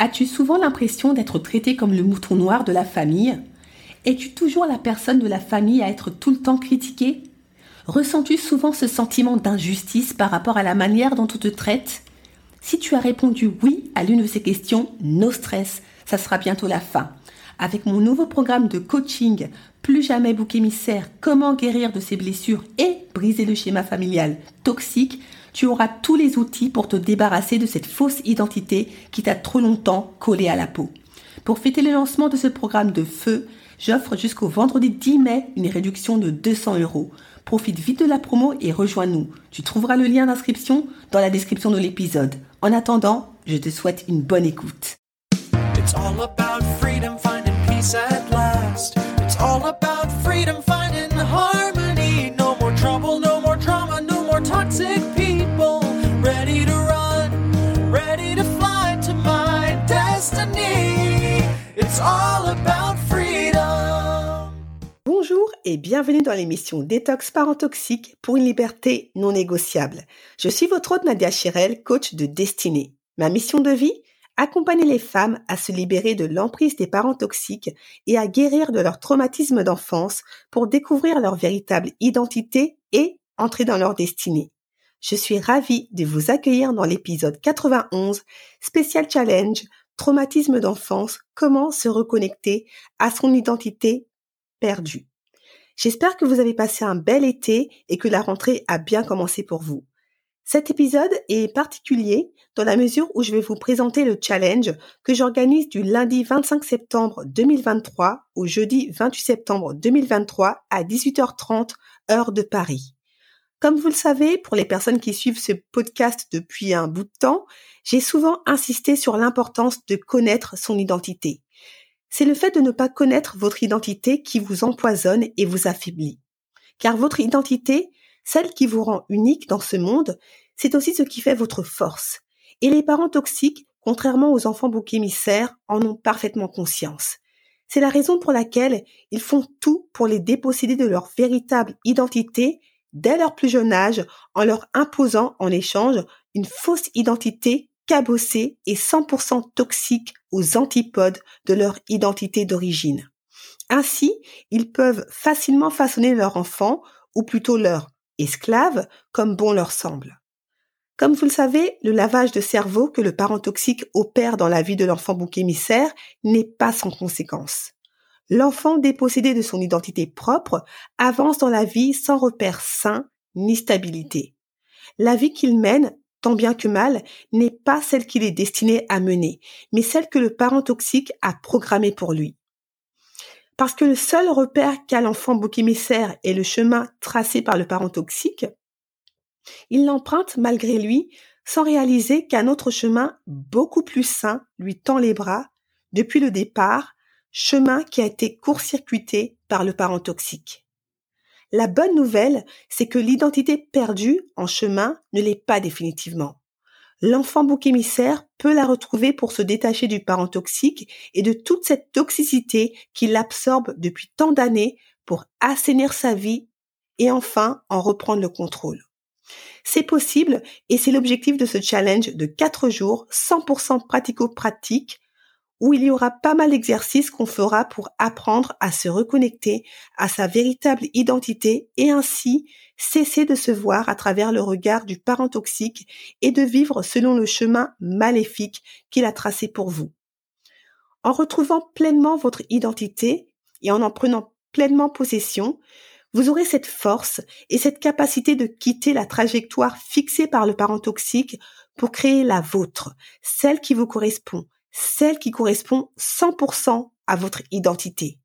As-tu souvent l'impression d'être traité comme le mouton noir de la famille? Es-tu toujours la personne de la famille à être tout le temps critiquée? Ressens-tu souvent ce sentiment d'injustice par rapport à la manière dont on te traite? Si tu as répondu oui à l'une de ces questions, no stress, ça sera bientôt la fin. Avec mon nouveau programme de coaching Plus jamais bouc émissaire, comment guérir de ses blessures et briser le schéma familial toxique, tu auras tous les outils pour te débarrasser de cette fausse identité qui t'a trop longtemps collé à la peau. Pour fêter le lancement de ce programme de feu, j'offre jusqu'au vendredi 10 mai une réduction de 200 euros. Profite vite de la promo et rejoins-nous. Tu trouveras le lien d'inscription dans la description de l'épisode. En attendant, je te souhaite une bonne écoute. Toxic et bienvenue dans l'émission Détox Parent Toxique pour une liberté non négociable. Je suis votre hôte Nadia Chirel, coach de destinée. Ma mission de vie Accompagner les femmes à se libérer de l'emprise des parents toxiques et à guérir de leur traumatisme d'enfance pour découvrir leur véritable identité et entrer dans leur destinée. Je suis ravie de vous accueillir dans l'épisode 91, spécial challenge, traumatisme d'enfance, comment se reconnecter à son identité perdue. J'espère que vous avez passé un bel été et que la rentrée a bien commencé pour vous. Cet épisode est particulier dans la mesure où je vais vous présenter le challenge que j'organise du lundi 25 septembre 2023 au jeudi 28 septembre 2023 à 18h30 heure de Paris. Comme vous le savez, pour les personnes qui suivent ce podcast depuis un bout de temps, j'ai souvent insisté sur l'importance de connaître son identité. C'est le fait de ne pas connaître votre identité qui vous empoisonne et vous affaiblit. Car votre identité, celle qui vous rend unique dans ce monde, c'est aussi ce qui fait votre force. Et les parents toxiques, contrairement aux enfants bouc émissaires, en ont parfaitement conscience. C'est la raison pour laquelle ils font tout pour les déposséder de leur véritable identité dès leur plus jeune âge en leur imposant en échange une fausse identité cabossée et 100% toxique aux antipodes de leur identité d'origine. Ainsi, ils peuvent facilement façonner leur enfant, ou plutôt leur esclave, comme bon leur semble. Comme vous le savez, le lavage de cerveau que le parent toxique opère dans la vie de l'enfant bouc émissaire n'est pas sans conséquence. L'enfant dépossédé de son identité propre avance dans la vie sans repère sain ni stabilité. La vie qu'il mène tant bien que mal, n'est pas celle qu'il est destiné à mener, mais celle que le parent toxique a programmée pour lui. Parce que le seul repère qu'a l'enfant bouc émissaire est le chemin tracé par le parent toxique, il l'emprunte malgré lui sans réaliser qu'un autre chemin beaucoup plus sain lui tend les bras depuis le départ, chemin qui a été court-circuité par le parent toxique. La bonne nouvelle, c'est que l'identité perdue en chemin ne l'est pas définitivement. L'enfant bouc émissaire peut la retrouver pour se détacher du parent toxique et de toute cette toxicité qui l'absorbe depuis tant d'années pour assainir sa vie et enfin en reprendre le contrôle. C'est possible et c'est l'objectif de ce challenge de 4 jours 100% pratico-pratique où il y aura pas mal d'exercices qu'on fera pour apprendre à se reconnecter à sa véritable identité et ainsi cesser de se voir à travers le regard du parent toxique et de vivre selon le chemin maléfique qu'il a tracé pour vous. En retrouvant pleinement votre identité et en en prenant pleinement possession, vous aurez cette force et cette capacité de quitter la trajectoire fixée par le parent toxique pour créer la vôtre, celle qui vous correspond, celle qui correspond 100% à votre identité.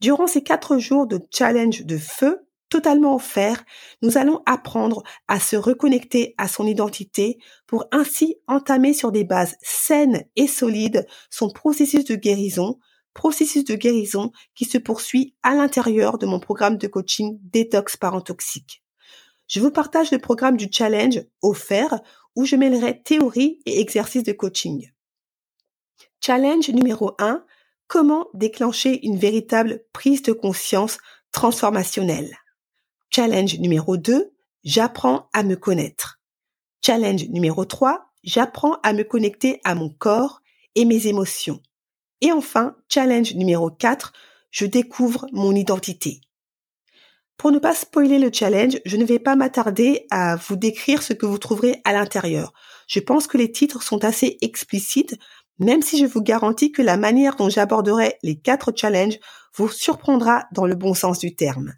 Durant ces quatre jours de challenge de feu, totalement offert, nous allons apprendre à se reconnecter à son identité pour ainsi entamer sur des bases saines et solides son processus de guérison, processus de guérison qui se poursuit à l'intérieur de mon programme de coaching Détox Parent Toxique. Je vous partage le programme du challenge offert où je mêlerai théorie et exercice de coaching. Challenge numéro 1. Comment déclencher une véritable prise de conscience transformationnelle. Challenge numéro 2. J'apprends à me connaître. Challenge numéro 3. J'apprends à me connecter à mon corps et mes émotions. Et enfin, challenge numéro 4, je découvre mon identité. Pour ne pas spoiler le challenge, je ne vais pas m'attarder à vous décrire ce que vous trouverez à l'intérieur. Je pense que les titres sont assez explicites, même si je vous garantis que la manière dont j'aborderai les quatre challenges vous surprendra dans le bon sens du terme.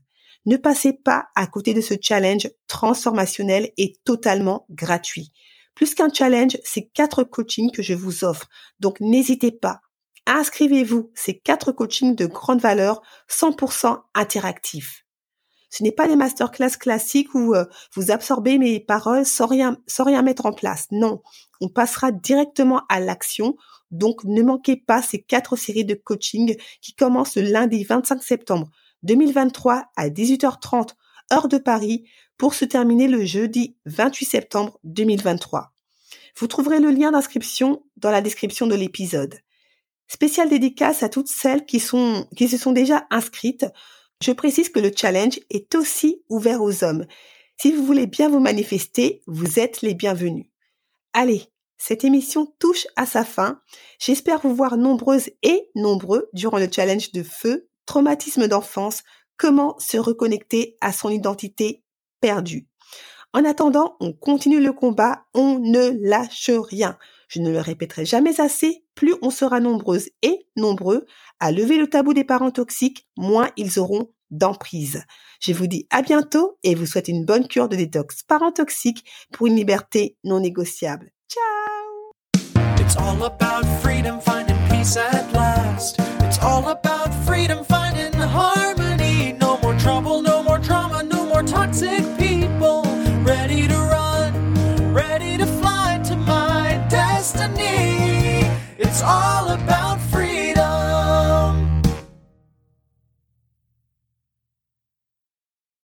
Ne passez pas à côté de ce challenge transformationnel et totalement gratuit. Plus qu'un challenge, c'est quatre coachings que je vous offre. Donc n'hésitez pas. Inscrivez-vous, ces quatre coachings de grande valeur 100% interactifs. Ce n'est pas des masterclass classiques où euh, vous absorbez mes paroles sans rien, mettre en place. Non, on passera directement à l'action. Donc ne manquez pas ces quatre séries de coaching qui commencent le lundi 25 septembre 2023 à 18h30 heure de Paris pour se terminer le jeudi 28 septembre 2023. Vous trouverez le lien d'inscription dans la description de l'épisode. Spéciale dédicace à toutes celles qui sont, qui se sont déjà inscrites. Je précise que le challenge est aussi ouvert aux hommes. Si vous voulez bien vous manifester, vous êtes les bienvenus. Allez, cette émission touche à sa fin. J'espère vous voir nombreuses et nombreux durant le challenge de feu traumatisme d'enfance, comment se reconnecter à son identité perdue. En attendant, on continue le combat, on ne lâche rien. Je ne le répéterai jamais assez, plus on sera nombreuses et nombreux à lever le tabou des parents toxiques, moins ils auront d'emprise. Je vous dis à bientôt et vous souhaite une bonne cure de détox parents toxiques pour une liberté non négociable. Ciao!